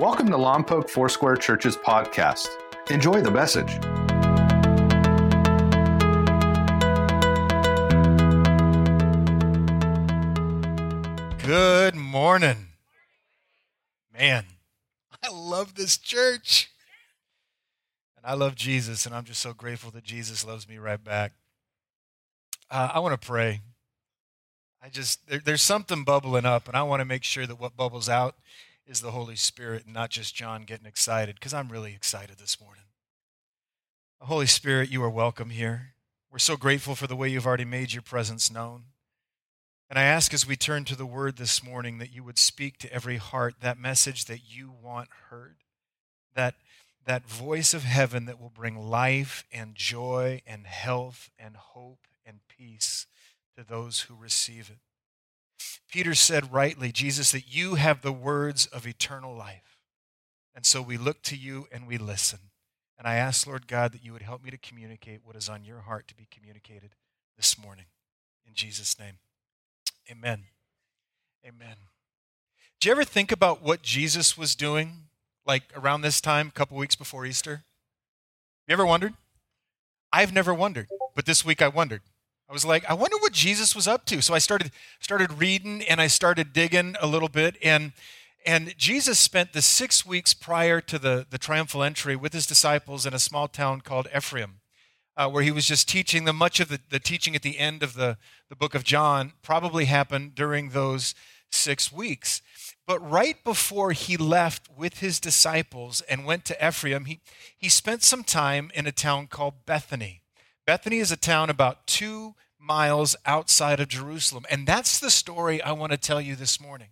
Welcome to Lompoc Foursquare Church's podcast. Enjoy the message. Good morning. Man, I love this church. And I love Jesus, and I'm just so grateful that Jesus loves me right back. Uh, I want to pray. I just, there, there's something bubbling up, and I want to make sure that what bubbles out is the Holy Spirit and not just John getting excited, because I'm really excited this morning. Holy Spirit, you are welcome here. We're so grateful for the way you've already made your presence known. And I ask as we turn to the word this morning that you would speak to every heart that message that you want heard, that, that voice of heaven that will bring life and joy and health and hope and peace to those who receive it. Peter said rightly, Jesus, that you have the words of eternal life. And so we look to you and we listen. And I ask, Lord God, that you would help me to communicate what is on your heart to be communicated this morning. In Jesus' name, amen. Amen. Do you ever think about what Jesus was doing, like around this time, a couple weeks before Easter? You ever wondered? I've never wondered, but this week I wondered. I was like, I wonder what Jesus was up to. So I started started reading and I started digging a little bit and and Jesus spent the six weeks prior to the, the triumphal entry with his disciples in a small town called Ephraim, uh, where he was just teaching them. Much of the, the teaching at the end of the, the book of John probably happened during those six weeks. But right before he left with his disciples and went to Ephraim, he, he spent some time in a town called Bethany. Bethany is a town about two miles outside of Jerusalem. And that's the story I want to tell you this morning.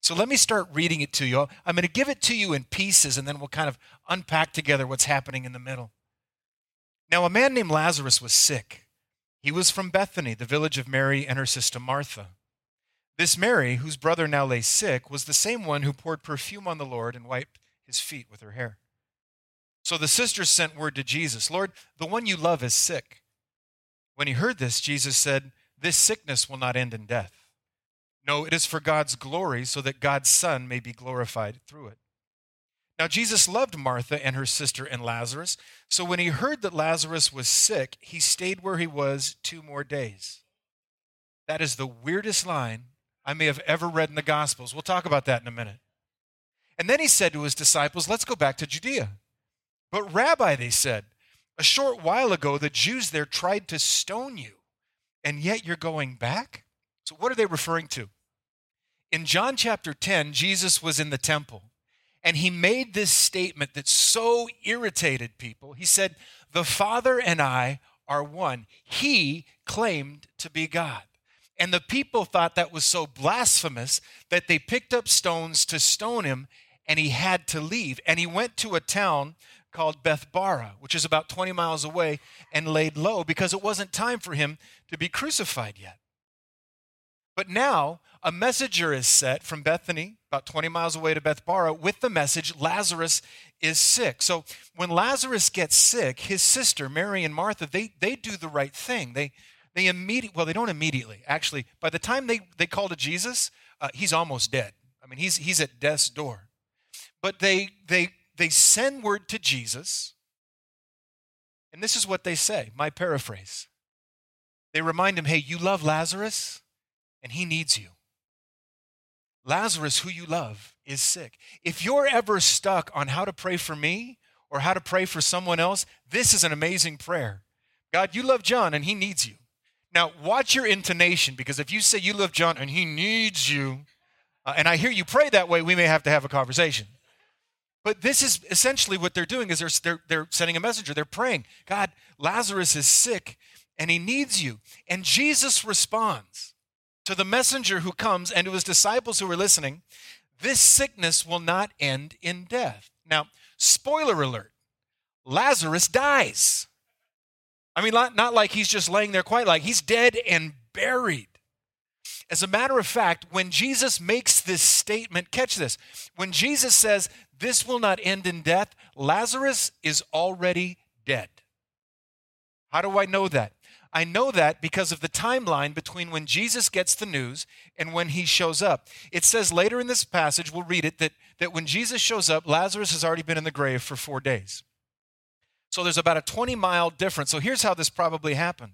So let me start reading it to you. I'm going to give it to you in pieces, and then we'll kind of unpack together what's happening in the middle. Now, a man named Lazarus was sick. He was from Bethany, the village of Mary and her sister Martha. This Mary, whose brother now lay sick, was the same one who poured perfume on the Lord and wiped his feet with her hair. So the sisters sent word to Jesus Lord, the one you love is sick. When he heard this, Jesus said, This sickness will not end in death. No, it is for God's glory, so that God's Son may be glorified through it. Now, Jesus loved Martha and her sister and Lazarus, so when he heard that Lazarus was sick, he stayed where he was two more days. That is the weirdest line I may have ever read in the Gospels. We'll talk about that in a minute. And then he said to his disciples, Let's go back to Judea. But, Rabbi, they said, a short while ago the Jews there tried to stone you, and yet you're going back? So, what are they referring to? In John chapter 10, Jesus was in the temple and he made this statement that so irritated people. He said, The Father and I are one. He claimed to be God. And the people thought that was so blasphemous that they picked up stones to stone him and he had to leave. And he went to a town called Bethbara, which is about 20 miles away, and laid low because it wasn't time for him to be crucified yet. But now a messenger is set from Bethany, about 20 miles away to Bethbara, with the message Lazarus is sick. So when Lazarus gets sick, his sister, Mary and Martha, they, they do the right thing. They, they immediately, well, they don't immediately. Actually, by the time they, they call to Jesus, uh, he's almost dead. I mean, he's, he's at death's door. But they, they, they send word to Jesus, and this is what they say, my paraphrase. They remind him, hey, you love Lazarus? and he needs you. Lazarus, who you love, is sick. If you're ever stuck on how to pray for me or how to pray for someone else, this is an amazing prayer. God, you love John and he needs you. Now, watch your intonation because if you say you love John and he needs you, uh, and I hear you pray that way, we may have to have a conversation. But this is essentially what they're doing is they're, they're, they're sending a messenger. They're praying, God, Lazarus is sick and he needs you. And Jesus responds to the messenger who comes and to his disciples who are listening, this sickness will not end in death. Now, spoiler alert Lazarus dies. I mean, not, not like he's just laying there quiet, like he's dead and buried. As a matter of fact, when Jesus makes this statement, catch this. When Jesus says, This will not end in death, Lazarus is already dead. How do I know that? I know that because of the timeline between when Jesus gets the news and when he shows up. It says later in this passage, we'll read it, that, that when Jesus shows up, Lazarus has already been in the grave for four days. So there's about a 20 mile difference. So here's how this probably happened.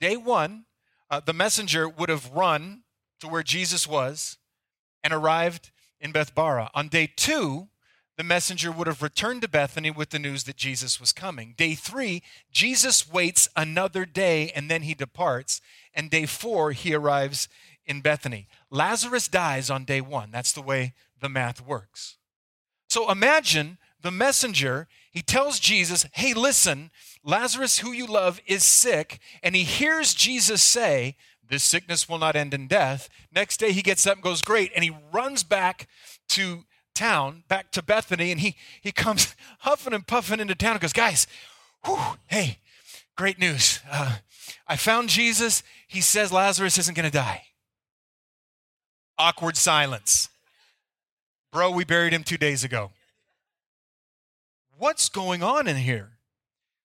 Day one, uh, the messenger would have run to where Jesus was and arrived in Bethbara. On day two, the messenger would have returned to Bethany with the news that Jesus was coming. Day three, Jesus waits another day and then he departs. And day four, he arrives in Bethany. Lazarus dies on day one. That's the way the math works. So imagine the messenger, he tells Jesus, Hey, listen, Lazarus, who you love, is sick. And he hears Jesus say, This sickness will not end in death. Next day, he gets up and goes, Great. And he runs back to town, back to Bethany, and he, he comes huffing and puffing into town and goes, Guys, whew, hey, great news. Uh, I found Jesus. He says Lazarus isn't going to die. Awkward silence. Bro, we buried him two days ago. What's going on in here?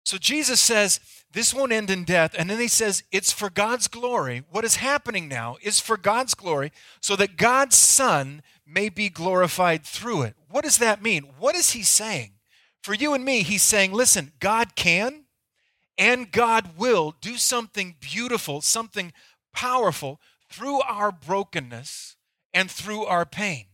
So Jesus says, This won't end in death. And then he says, It's for God's glory. What is happening now is for God's glory, so that God's Son may be glorified through it. What does that mean? What is he saying? For you and me, he's saying, Listen, God can and God will do something beautiful, something powerful through our brokenness and through our pain.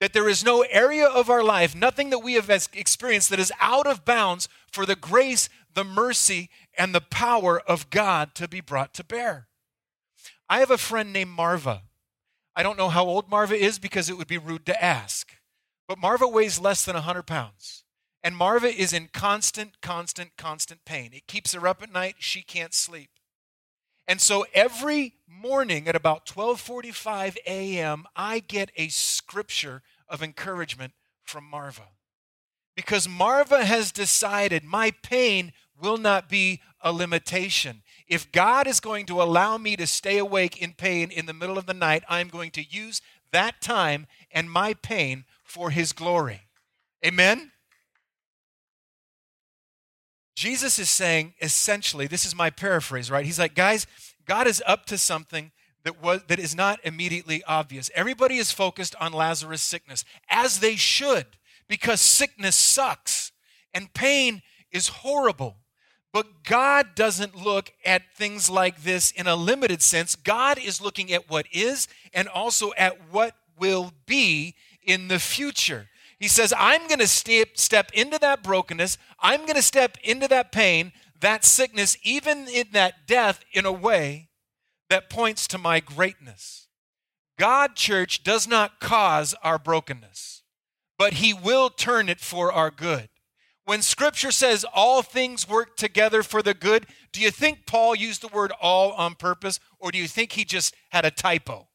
That there is no area of our life, nothing that we have experienced that is out of bounds for the grace, the mercy, and the power of God to be brought to bear. I have a friend named Marva. I don't know how old Marva is because it would be rude to ask. But Marva weighs less than 100 pounds. And Marva is in constant, constant, constant pain. It keeps her up at night. She can't sleep. And so every morning at about 12:45 a.m., I get a scripture of encouragement from Marva. Because Marva has decided my pain will not be a limitation. If God is going to allow me to stay awake in pain in the middle of the night, I'm going to use that time and my pain for His glory. Amen? Jesus is saying essentially, this is my paraphrase, right? He's like, guys, God is up to something that was that is not immediately obvious. Everybody is focused on Lazarus' sickness, as they should, because sickness sucks and pain is horrible. But God doesn't look at things like this in a limited sense. God is looking at what is and also at what will be in the future. He says, I'm going to step, step into that brokenness. I'm going to step into that pain, that sickness, even in that death, in a way that points to my greatness. God, church, does not cause our brokenness, but He will turn it for our good. When scripture says all things work together for the good, do you think Paul used the word all on purpose, or do you think he just had a typo?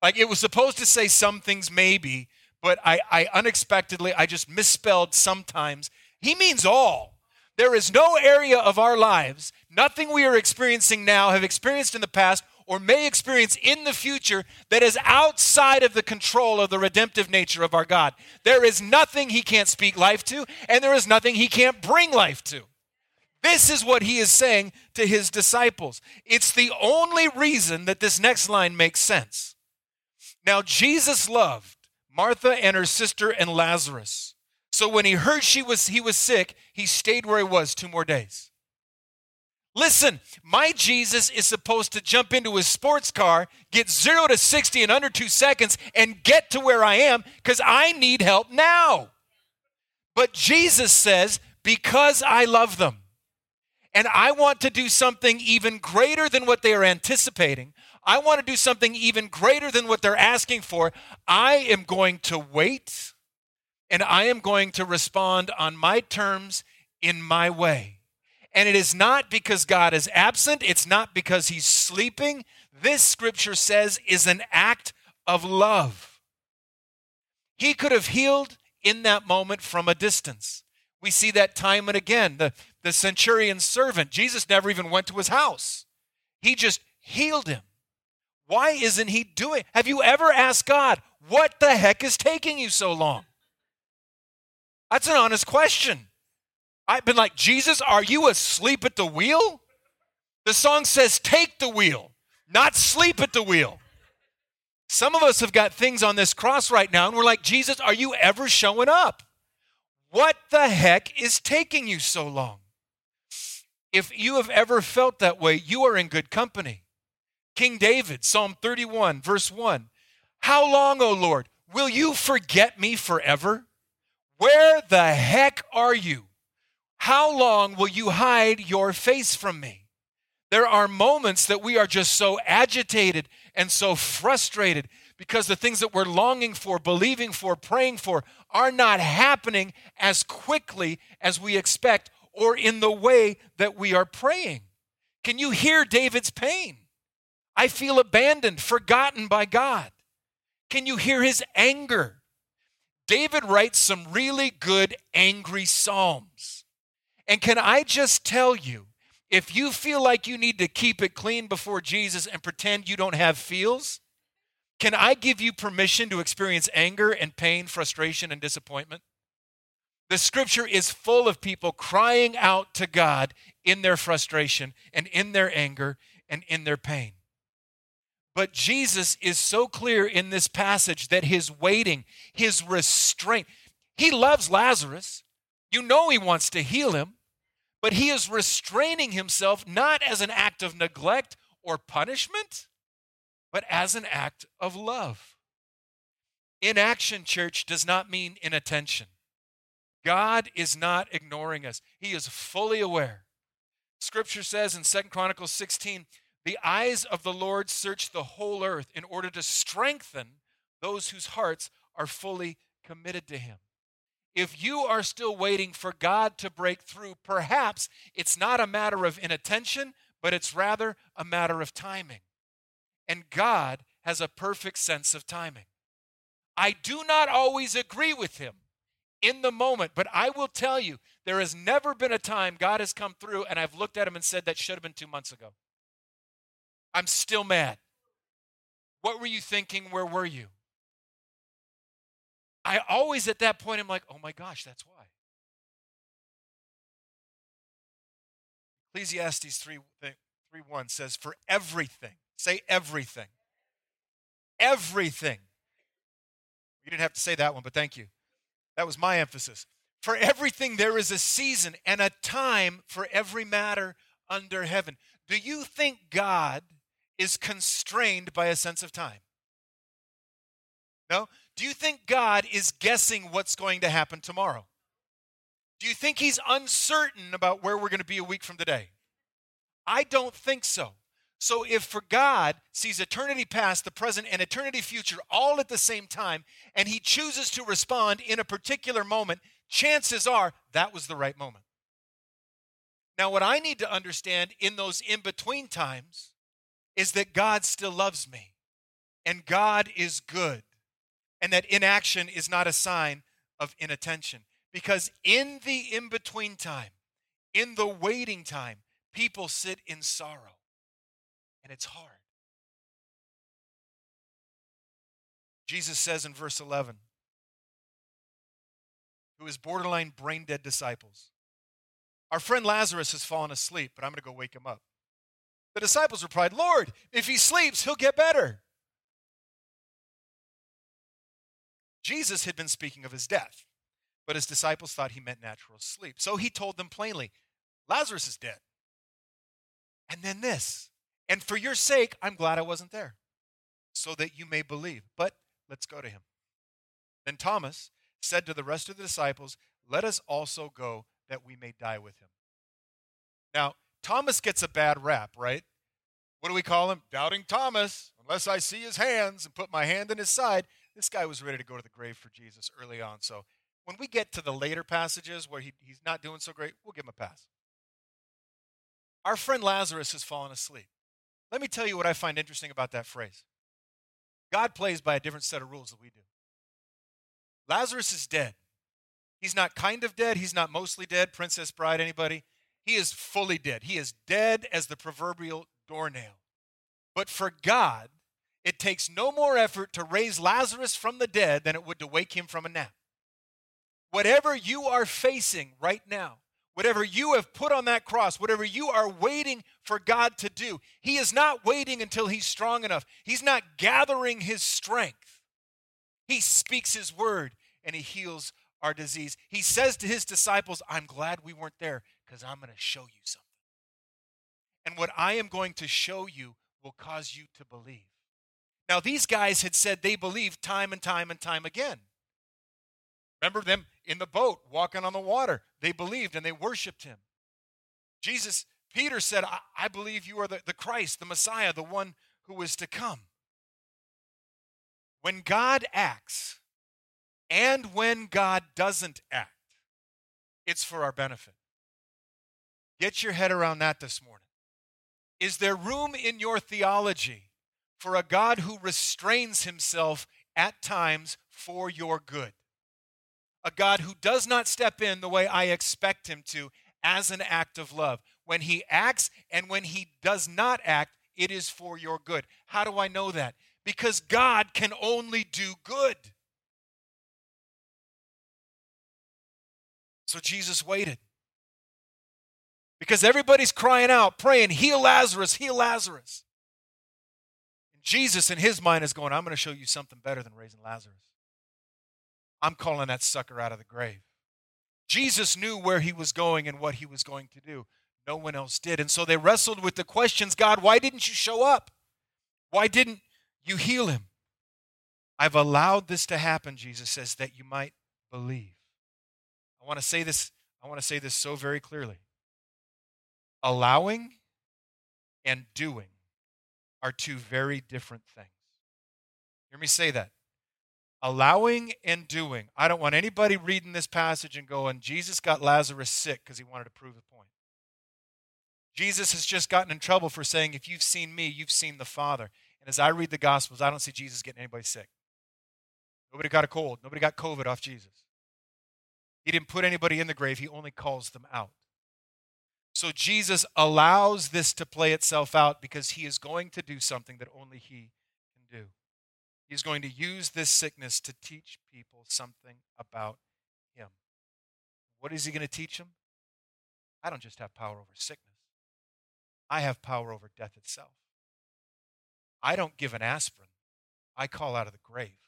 Like it was supposed to say some things maybe, but I, I unexpectedly, I just misspelled sometimes. He means all. There is no area of our lives, nothing we are experiencing now, have experienced in the past, or may experience in the future that is outside of the control of the redemptive nature of our God. There is nothing He can't speak life to, and there is nothing He can't bring life to. This is what He is saying to His disciples. It's the only reason that this next line makes sense. Now, Jesus loved Martha and her sister and Lazarus. So when he heard she was he was sick, he stayed where he was two more days. Listen, my Jesus is supposed to jump into his sports car, get 0 to 60 in under 2 seconds and get to where I am cuz I need help now. But Jesus says, "Because I love them and I want to do something even greater than what they are anticipating, I want to do something even greater than what they're asking for. I am going to wait and I am going to respond on my terms in my way. And it is not because God is absent, it's not because he's sleeping. This scripture says is an act of love. He could have healed in that moment from a distance. We see that time and again. The, the centurion's servant, Jesus never even went to his house, he just healed him. Why isn't he doing? Have you ever asked God, what the heck is taking you so long? That's an honest question. I've been like, Jesus, are you asleep at the wheel? The song says, Take the wheel, not sleep at the wheel. Some of us have got things on this cross right now, and we're like, Jesus, are you ever showing up? What the heck is taking you so long? If you have ever felt that way, you are in good company. King David, Psalm 31, verse 1. How long, O Lord, will you forget me forever? Where the heck are you? How long will you hide your face from me? There are moments that we are just so agitated and so frustrated because the things that we're longing for, believing for, praying for are not happening as quickly as we expect or in the way that we are praying. Can you hear David's pain? I feel abandoned, forgotten by God. Can you hear his anger? David writes some really good angry psalms. And can I just tell you, if you feel like you need to keep it clean before Jesus and pretend you don't have feels, can I give you permission to experience anger and pain, frustration and disappointment? The scripture is full of people crying out to God in their frustration and in their anger and in their pain. But Jesus is so clear in this passage that his waiting, his restraint, he loves Lazarus. You know he wants to heal him but he is restraining himself not as an act of neglect or punishment, but as an act of love. Inaction, church, does not mean inattention. God is not ignoring us, He is fully aware. Scripture says in Second Chronicles 16, the eyes of the Lord search the whole earth in order to strengthen those whose hearts are fully committed to Him if you are still waiting for God to break through, perhaps it's not a matter of inattention, but it's rather a matter of timing. And God has a perfect sense of timing. I do not always agree with him in the moment, but I will tell you, there has never been a time God has come through and I've looked at him and said, that should have been two months ago. I'm still mad. What were you thinking? Where were you? I always at that point I'm like, oh my gosh, that's why. Ecclesiastes 3, 3 1 says, For everything, say everything. Everything. You didn't have to say that one, but thank you. That was my emphasis. For everything, there is a season and a time for every matter under heaven. Do you think God is constrained by a sense of time? No? Do you think God is guessing what's going to happen tomorrow? Do you think he's uncertain about where we're going to be a week from today? I don't think so. So, if for God sees eternity past, the present, and eternity future all at the same time, and he chooses to respond in a particular moment, chances are that was the right moment. Now, what I need to understand in those in between times is that God still loves me, and God is good, and that inaction is not a sign of inattention. Because in the in between time, in the waiting time, people sit in sorrow, and it's hard. Jesus says in verse 11 to his borderline brain dead disciples, Our friend Lazarus has fallen asleep, but I'm going to go wake him up. The disciples replied, Lord, if he sleeps, he'll get better. Jesus had been speaking of his death, but his disciples thought he meant natural sleep. So he told them plainly, Lazarus is dead. And then this, and for your sake, I'm glad I wasn't there, so that you may believe. But let's go to him. Then Thomas said to the rest of the disciples, Let us also go that we may die with him. Now, Thomas gets a bad rap, right? What do we call him? Doubting Thomas, unless I see his hands and put my hand in his side. This guy was ready to go to the grave for Jesus early on. So when we get to the later passages where he, he's not doing so great, we'll give him a pass. Our friend Lazarus has fallen asleep. Let me tell you what I find interesting about that phrase. God plays by a different set of rules than we do. Lazarus is dead. He's not kind of dead. He's not mostly dead. Princess Bride, anybody? He is fully dead. He is dead as the proverbial doornail. But for God, it takes no more effort to raise Lazarus from the dead than it would to wake him from a nap. Whatever you are facing right now, whatever you have put on that cross, whatever you are waiting for God to do, He is not waiting until He's strong enough. He's not gathering His strength. He speaks His word and He heals our disease. He says to His disciples, I'm glad we weren't there because I'm going to show you something. And what I am going to show you will cause you to believe. Now, these guys had said they believed time and time and time again. Remember them in the boat walking on the water. They believed and they worshiped him. Jesus, Peter said, I, I believe you are the, the Christ, the Messiah, the one who is to come. When God acts and when God doesn't act, it's for our benefit. Get your head around that this morning. Is there room in your theology for a God who restrains himself at times for your good? A God who does not step in the way I expect him to as an act of love. When he acts and when he does not act, it is for your good. How do I know that? Because God can only do good. So Jesus waited. Because everybody's crying out, praying, heal Lazarus, heal Lazarus. Jesus, in his mind, is going, I'm going to show you something better than raising Lazarus. I'm calling that sucker out of the grave. Jesus knew where he was going and what he was going to do. No one else did. And so they wrestled with the questions God, why didn't you show up? Why didn't you heal him? I've allowed this to happen, Jesus says, that you might believe. I want to say this, I want to say this so very clearly. Allowing and doing are two very different things. Hear me say that. Allowing and doing. I don't want anybody reading this passage and going, Jesus got Lazarus sick because he wanted to prove a point. Jesus has just gotten in trouble for saying, if you've seen me, you've seen the Father. And as I read the Gospels, I don't see Jesus getting anybody sick. Nobody got a cold. Nobody got COVID off Jesus. He didn't put anybody in the grave, he only calls them out. So Jesus allows this to play itself out because he is going to do something that only he can do. He's going to use this sickness to teach people something about him. What is he going to teach them? I don't just have power over sickness, I have power over death itself. I don't give an aspirin, I call out of the grave.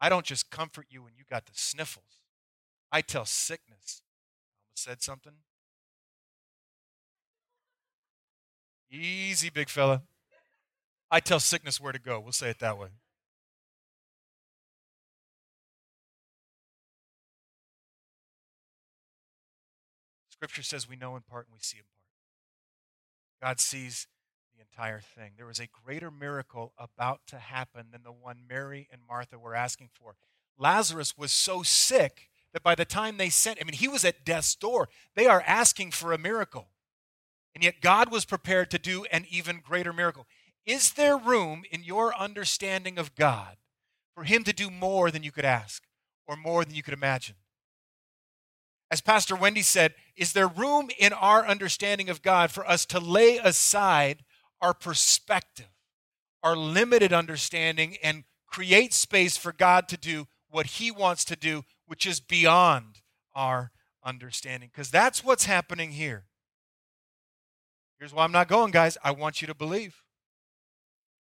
I don't just comfort you when you got the sniffles. I tell sickness. I almost said something. Easy, big fella. I tell sickness where to go. We'll say it that way. Scripture says we know in part and we see in part. God sees the entire thing. There was a greater miracle about to happen than the one Mary and Martha were asking for. Lazarus was so sick that by the time they sent, I mean, he was at death's door. They are asking for a miracle. And yet God was prepared to do an even greater miracle. Is there room in your understanding of God for Him to do more than you could ask or more than you could imagine? As Pastor Wendy said, is there room in our understanding of God for us to lay aside our perspective, our limited understanding, and create space for God to do what He wants to do, which is beyond our understanding? Because that's what's happening here. Here's why I'm not going, guys. I want you to believe.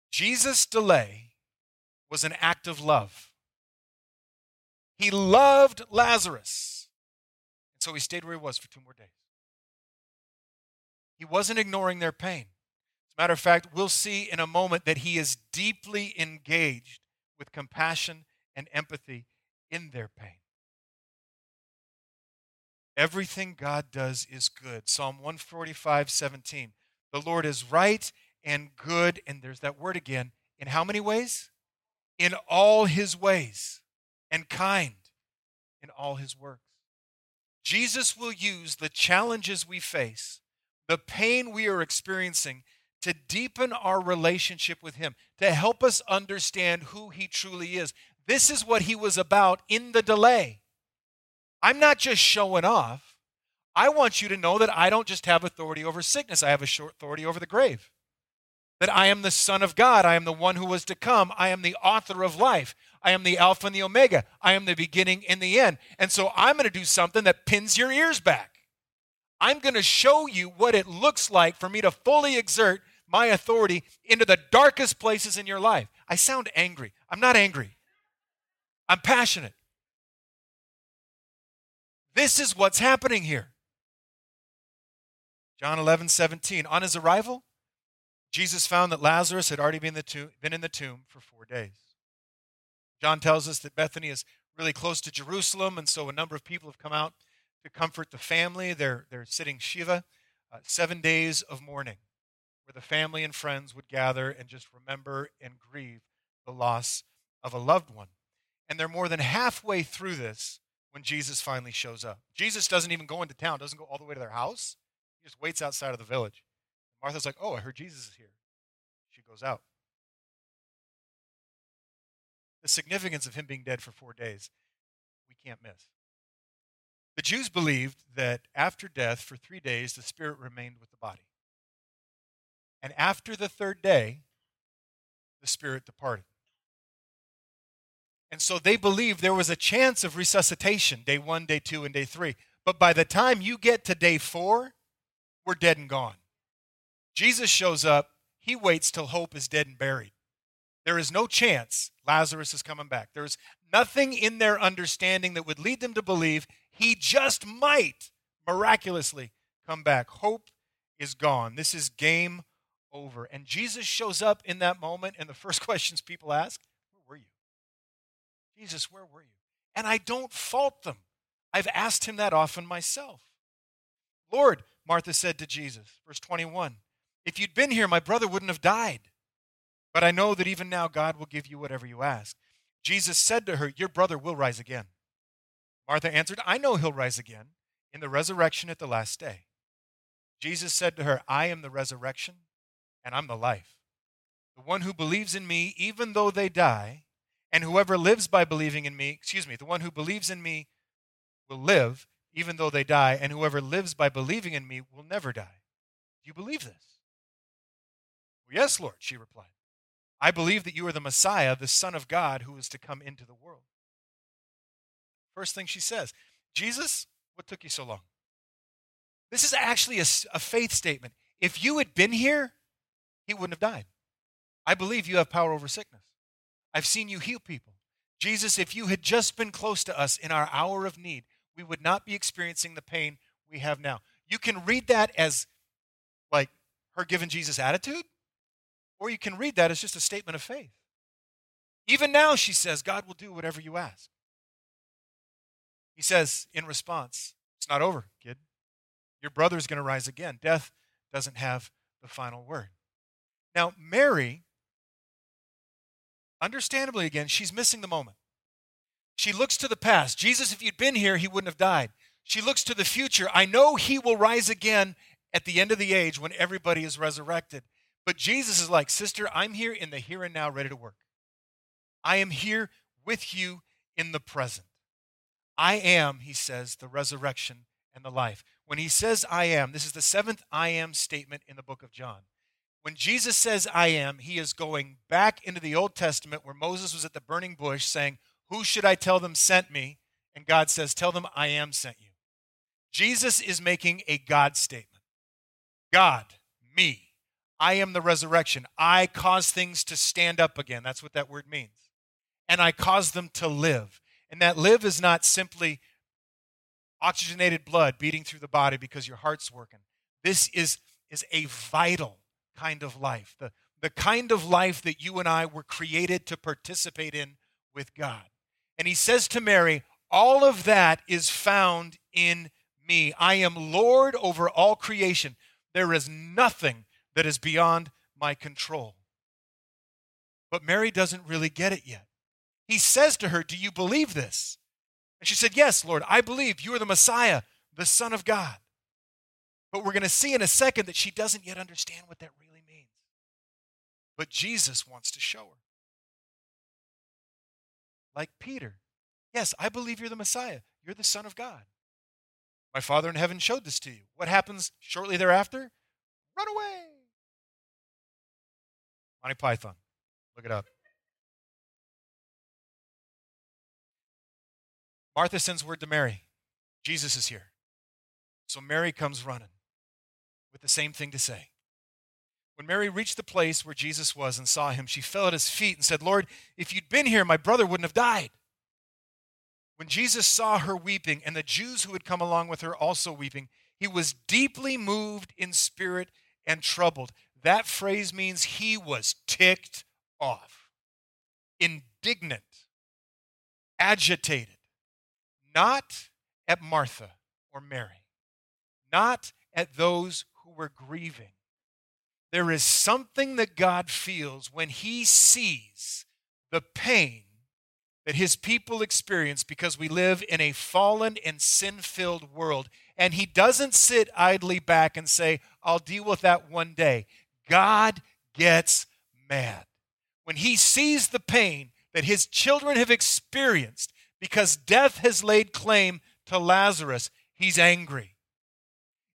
Jesus' delay was an act of love. He loved Lazarus. And so he stayed where he was for two more days. He wasn't ignoring their pain. As a matter of fact, we'll see in a moment that he is deeply engaged with compassion and empathy in their pain. Everything God does is good. Psalm 145, 17. The Lord is right and good, and there's that word again. In how many ways? In all his ways, and kind in all his works. Jesus will use the challenges we face, the pain we are experiencing, to deepen our relationship with him, to help us understand who he truly is. This is what he was about in the delay. I'm not just showing off. I want you to know that I don't just have authority over sickness, I have authority over the grave. That I am the Son of God. I am the one who was to come. I am the author of life. I am the Alpha and the Omega. I am the beginning and the end. And so I'm going to do something that pins your ears back. I'm going to show you what it looks like for me to fully exert my authority into the darkest places in your life. I sound angry. I'm not angry, I'm passionate. This is what's happening here. John 11, 17. On his arrival, Jesus found that Lazarus had already been in the tomb, been in the tomb for four days. John tells us that Bethany is really close to Jerusalem, and so a number of people have come out to comfort the family. They're, they're sitting Shiva, uh, seven days of mourning, where the family and friends would gather and just remember and grieve the loss of a loved one. And they're more than halfway through this when Jesus finally shows up. Jesus doesn't even go into town, doesn't go all the way to their house. He just waits outside of the village. Martha's like, Oh, I heard Jesus is here. She goes out. The significance of him being dead for four days, we can't miss. The Jews believed that after death, for three days, the spirit remained with the body. And after the third day, the spirit departed. And so they believed there was a chance of resuscitation day one, day two, and day three. But by the time you get to day four, we're dead and gone. Jesus shows up, he waits till hope is dead and buried. There is no chance Lazarus is coming back. There's nothing in their understanding that would lead them to believe he just might miraculously come back. Hope is gone. This is game over. And Jesus shows up in that moment, and the first questions people ask? Jesus, where were you? And I don't fault them. I've asked him that often myself. Lord, Martha said to Jesus, verse 21, if you'd been here, my brother wouldn't have died. But I know that even now God will give you whatever you ask. Jesus said to her, Your brother will rise again. Martha answered, I know he'll rise again in the resurrection at the last day. Jesus said to her, I am the resurrection and I'm the life. The one who believes in me, even though they die, and whoever lives by believing in me, excuse me, the one who believes in me will live, even though they die, and whoever lives by believing in me will never die. Do you believe this? Well, yes, Lord, she replied. I believe that you are the Messiah, the Son of God, who is to come into the world. First thing she says, Jesus, what took you so long? This is actually a, a faith statement. If you had been here, he wouldn't have died. I believe you have power over sickness. I've seen you heal people. Jesus, if you had just been close to us in our hour of need, we would not be experiencing the pain we have now. You can read that as like her giving Jesus attitude, or you can read that as just a statement of faith. Even now, she says, God will do whatever you ask. He says in response, It's not over, kid. Your brother's going to rise again. Death doesn't have the final word. Now, Mary, understandably again, she's missing the moment. She looks to the past. Jesus, if you'd been here, he wouldn't have died. She looks to the future. I know he will rise again at the end of the age when everybody is resurrected. But Jesus is like, Sister, I'm here in the here and now, ready to work. I am here with you in the present. I am, he says, the resurrection and the life. When he says I am, this is the seventh I am statement in the book of John. When Jesus says I am, he is going back into the Old Testament where Moses was at the burning bush saying, Who should I tell them sent me? And God says, Tell them I am sent you. Jesus is making a God statement God, me, I am the resurrection. I cause things to stand up again. That's what that word means. And I cause them to live. And that live is not simply oxygenated blood beating through the body because your heart's working. This is, is a vital kind of life, the, the kind of life that you and I were created to participate in with God. And he says to Mary, All of that is found in me. I am Lord over all creation. There is nothing that is beyond my control. But Mary doesn't really get it yet. He says to her, Do you believe this? And she said, Yes, Lord, I believe you are the Messiah, the Son of God. But we're going to see in a second that she doesn't yet understand what that really. But Jesus wants to show her. Like Peter, yes, I believe you're the Messiah. You're the Son of God. My Father in heaven showed this to you. What happens shortly thereafter? Run away. Monty Python. Look it up. Martha sends word to Mary Jesus is here. So Mary comes running with the same thing to say. When Mary reached the place where Jesus was and saw him, she fell at his feet and said, Lord, if you'd been here, my brother wouldn't have died. When Jesus saw her weeping and the Jews who had come along with her also weeping, he was deeply moved in spirit and troubled. That phrase means he was ticked off, indignant, agitated, not at Martha or Mary, not at those who were grieving. There is something that God feels when he sees the pain that his people experience because we live in a fallen and sin filled world. And he doesn't sit idly back and say, I'll deal with that one day. God gets mad. When he sees the pain that his children have experienced because death has laid claim to Lazarus, he's angry.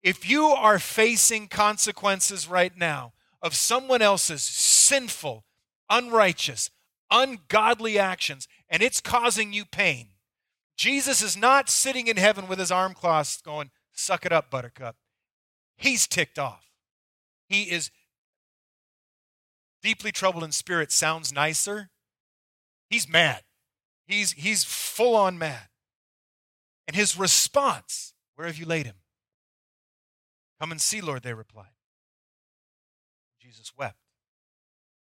If you are facing consequences right now of someone else's sinful, unrighteous, ungodly actions, and it's causing you pain, Jesus is not sitting in heaven with his arm crossed going, Suck it up, buttercup. He's ticked off. He is deeply troubled in spirit, sounds nicer. He's mad. He's, he's full on mad. And his response, Where have you laid him? Come and see, Lord, they replied. Jesus wept.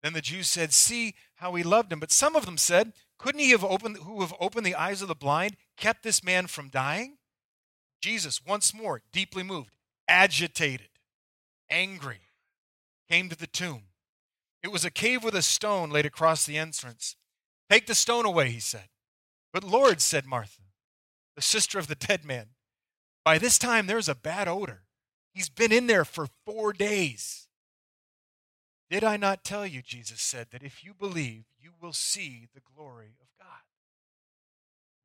Then the Jews said, See how he loved him. But some of them said, Couldn't he have opened who have opened the eyes of the blind, kept this man from dying? Jesus, once more, deeply moved, agitated, angry, came to the tomb. It was a cave with a stone laid across the entrance. Take the stone away, he said. But Lord, said Martha, the sister of the dead man, by this time there's a bad odor. He's been in there for four days. Did I not tell you, Jesus said, that if you believe, you will see the glory of God?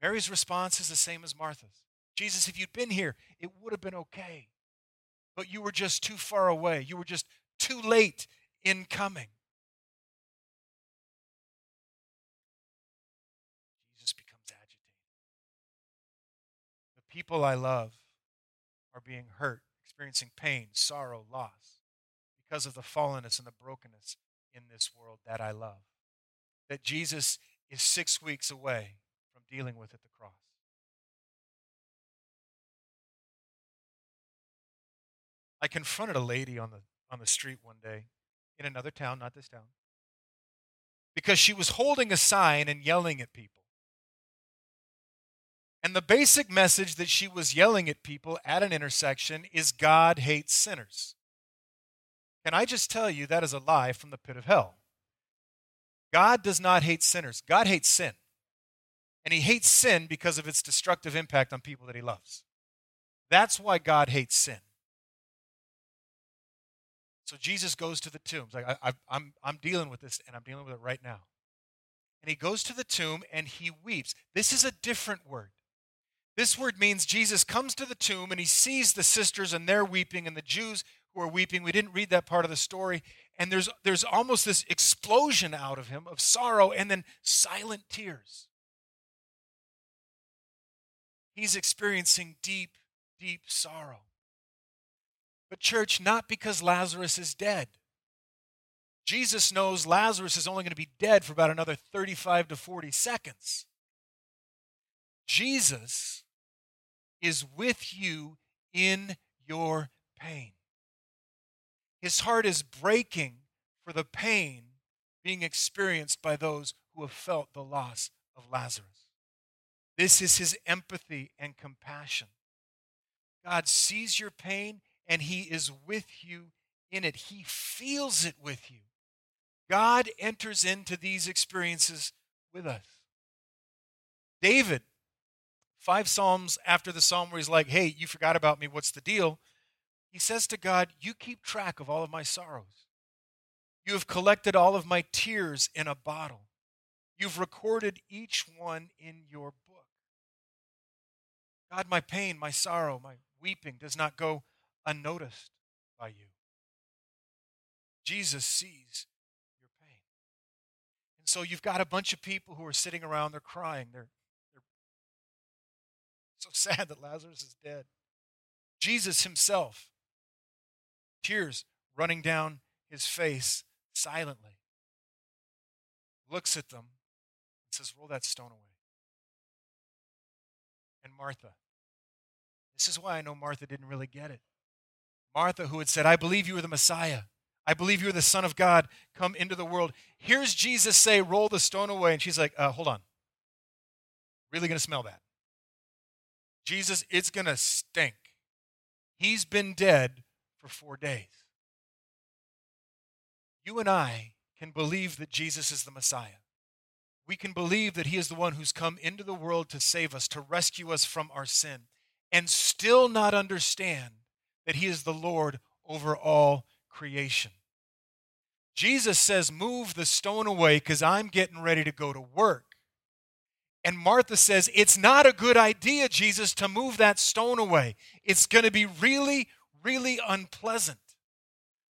Mary's response is the same as Martha's. Jesus, if you'd been here, it would have been okay. But you were just too far away. You were just too late in coming. Jesus becomes agitated. The people I love are being hurt, experiencing pain, sorrow, loss because of the fallenness and the brokenness in this world that I love. That Jesus is six weeks away from dealing with at the cross. I confronted a lady on the, on the street one day in another town, not this town, because she was holding a sign and yelling at people. And the basic message that she was yelling at people at an intersection is God hates sinners. Can I just tell you that is a lie from the pit of hell? God does not hate sinners, God hates sin. And he hates sin because of its destructive impact on people that he loves. That's why God hates sin. So Jesus goes to the tomb. Like I, I, I'm, I'm dealing with this, and I'm dealing with it right now. And he goes to the tomb and he weeps. This is a different word. This word means Jesus comes to the tomb and he sees the sisters and they're weeping and the Jews who are weeping. We didn't read that part of the story. And there's, there's almost this explosion out of him of sorrow and then silent tears. He's experiencing deep, deep sorrow. But, church, not because Lazarus is dead. Jesus knows Lazarus is only going to be dead for about another 35 to 40 seconds. Jesus is with you in your pain. His heart is breaking for the pain being experienced by those who have felt the loss of Lazarus. This is his empathy and compassion. God sees your pain and He is with you in it. He feels it with you. God enters into these experiences with us. David, five Psalms after the Psalm where he's like, hey, you forgot about me, what's the deal? He says to God, You keep track of all of my sorrows. You have collected all of my tears in a bottle. You've recorded each one in your book. God, my pain, my sorrow, my weeping does not go unnoticed by you. Jesus sees your pain. And so you've got a bunch of people who are sitting around, they're crying. They're, so sad that Lazarus is dead. Jesus himself, tears running down his face silently, looks at them and says, Roll that stone away. And Martha, this is why I know Martha didn't really get it. Martha, who had said, I believe you are the Messiah. I believe you're the Son of God. Come into the world. Here's Jesus say, Roll the stone away. And she's like, uh, Hold on. Really going to smell bad. Jesus, it's going to stink. He's been dead for four days. You and I can believe that Jesus is the Messiah. We can believe that He is the one who's come into the world to save us, to rescue us from our sin, and still not understand that He is the Lord over all creation. Jesus says, Move the stone away because I'm getting ready to go to work. And Martha says, It's not a good idea, Jesus, to move that stone away. It's going to be really, really unpleasant.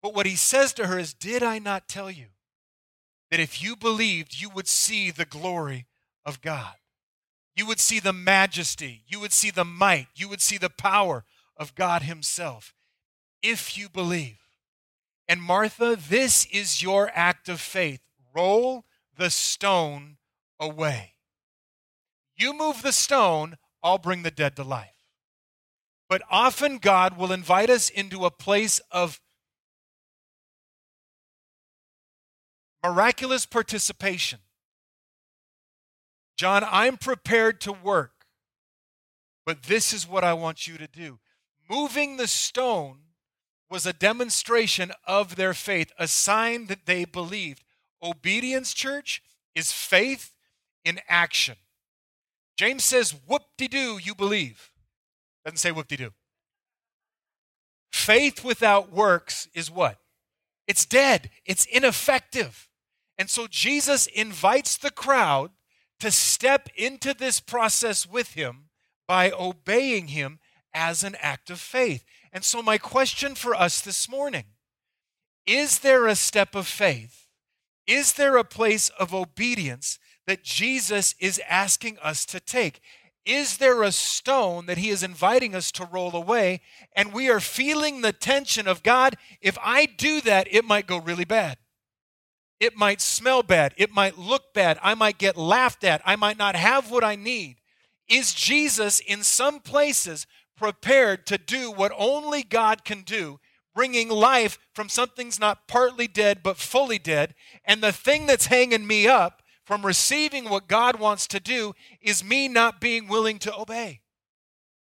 But what he says to her is, Did I not tell you that if you believed, you would see the glory of God? You would see the majesty, you would see the might, you would see the power of God Himself if you believe. And Martha, this is your act of faith. Roll the stone away. You move the stone, I'll bring the dead to life. But often God will invite us into a place of miraculous participation. John, I'm prepared to work, but this is what I want you to do. Moving the stone was a demonstration of their faith, a sign that they believed. Obedience, church, is faith in action. James says, whoop de doo, you believe. Doesn't say whoop de doo. Faith without works is what? It's dead, it's ineffective. And so Jesus invites the crowd to step into this process with him by obeying him as an act of faith. And so, my question for us this morning is there a step of faith? Is there a place of obedience that Jesus is asking us to take? Is there a stone that he is inviting us to roll away? And we are feeling the tension of God, if I do that, it might go really bad. It might smell bad. It might look bad. I might get laughed at. I might not have what I need. Is Jesus in some places prepared to do what only God can do, bringing life from something's not partly dead but fully dead? And the thing that's hanging me up from receiving what God wants to do is me not being willing to obey.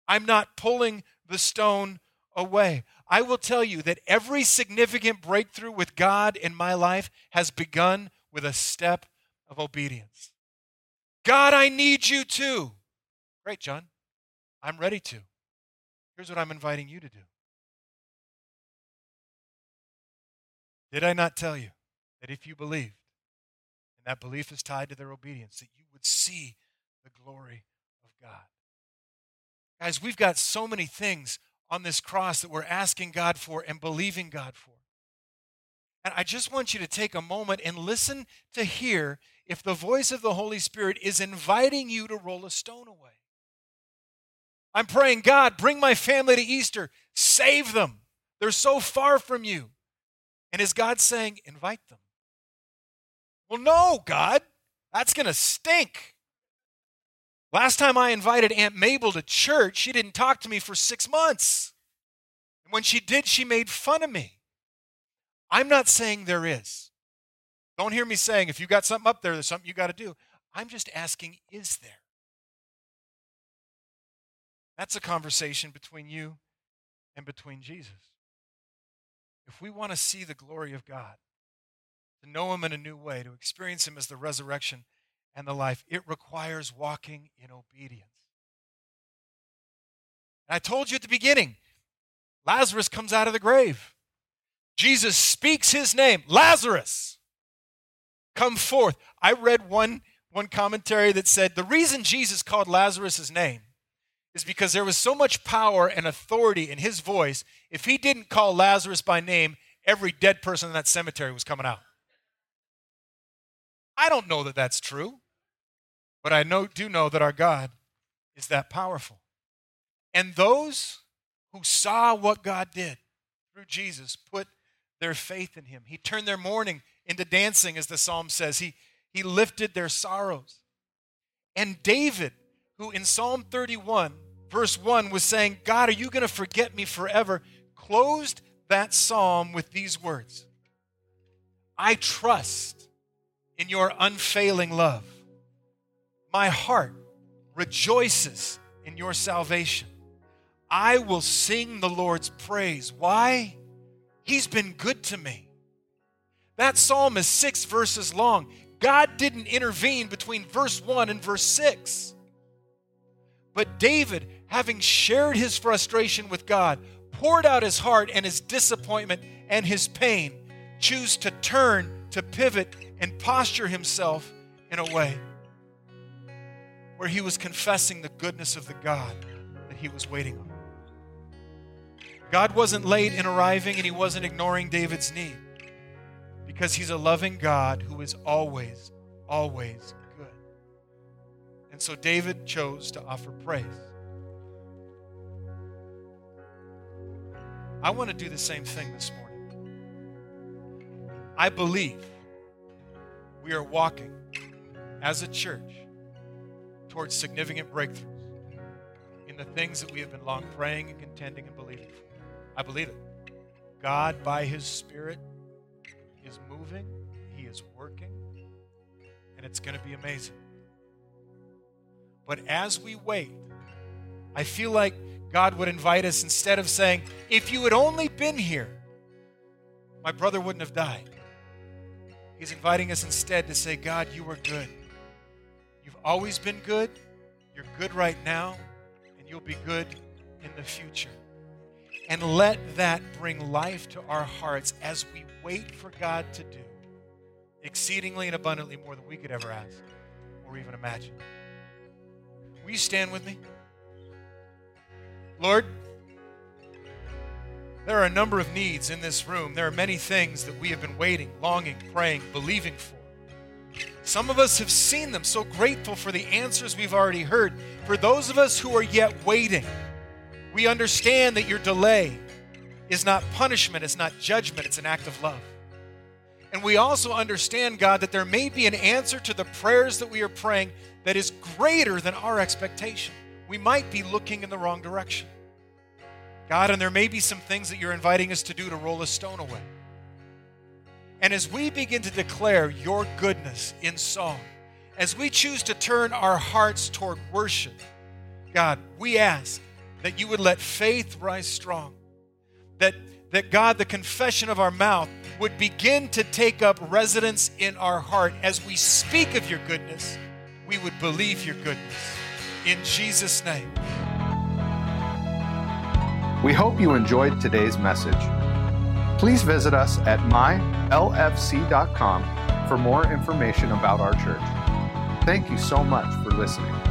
I'm not pulling the stone away. I will tell you that every significant breakthrough with God in my life has begun with a step of obedience. God, I need you too. Great, John. I'm ready to. Here's what I'm inviting you to do. Did I not tell you that if you believed, and that belief is tied to their obedience, that you would see the glory of God. Guys, we've got so many things on this cross that we're asking God for and believing God for. And I just want you to take a moment and listen to hear if the voice of the Holy Spirit is inviting you to roll a stone away. I'm praying, God, bring my family to Easter. Save them. They're so far from you. And is God saying, invite them? Well, no, God, that's going to stink. Last time I invited Aunt Mabel to church, she didn't talk to me for six months. And when she did, she made fun of me. I'm not saying there is. Don't hear me saying if you got something up there, there's something you got to do. I'm just asking, is there? That's a conversation between you and between Jesus. If we want to see the glory of God, to know Him in a new way, to experience Him as the resurrection and the life, it requires walking in obedience. And I told you at the beginning, Lazarus comes out of the grave. Jesus speaks his name, Lazarus, come forth. I read one, one commentary that said the reason Jesus called Lazarus his name is because there was so much power and authority in his voice. If he didn't call Lazarus by name, every dead person in that cemetery was coming out. I don't know that that's true, but I know, do know that our God is that powerful. And those who saw what God did through Jesus put their faith in him. He turned their mourning into dancing, as the psalm says. He, he lifted their sorrows. And David, who in Psalm 31, verse 1, was saying, God, are you going to forget me forever? closed that psalm with these words I trust in your unfailing love. My heart rejoices in your salvation. I will sing the Lord's praise. Why? He's been good to me. That psalm is six verses long. God didn't intervene between verse 1 and verse 6. But David, having shared his frustration with God, poured out his heart and his disappointment and his pain, choose to turn, to pivot, and posture himself in a way where he was confessing the goodness of the God that he was waiting on. God wasn't late in arriving and he wasn't ignoring David's need because he's a loving God who is always, always good. And so David chose to offer praise. I want to do the same thing this morning. I believe we are walking as a church towards significant breakthroughs in the things that we have been long praying and contending and believing for. I believe it. God, by His Spirit, is moving, He is working, and it's going to be amazing. But as we wait, I feel like God would invite us instead of saying, If you had only been here, my brother wouldn't have died. He's inviting us instead to say, God, you are good. You've always been good. You're good right now, and you'll be good in the future. And let that bring life to our hearts as we wait for God to do exceedingly and abundantly more than we could ever ask or even imagine. Will you stand with me? Lord, there are a number of needs in this room. There are many things that we have been waiting, longing, praying, believing for. Some of us have seen them, so grateful for the answers we've already heard. For those of us who are yet waiting, we understand that your delay is not punishment, it's not judgment, it's an act of love. And we also understand, God, that there may be an answer to the prayers that we are praying that is greater than our expectation we might be looking in the wrong direction. God, and there may be some things that you're inviting us to do to roll a stone away. And as we begin to declare your goodness in song, as we choose to turn our hearts toward worship, God, we ask that you would let faith rise strong. That, that God, the confession of our mouth, would begin to take up residence in our heart. As we speak of your goodness, we would believe your goodness in Jesus' name. We hope you enjoyed today's message. Please visit us at mylfc.com for more information about our church. Thank you so much for listening.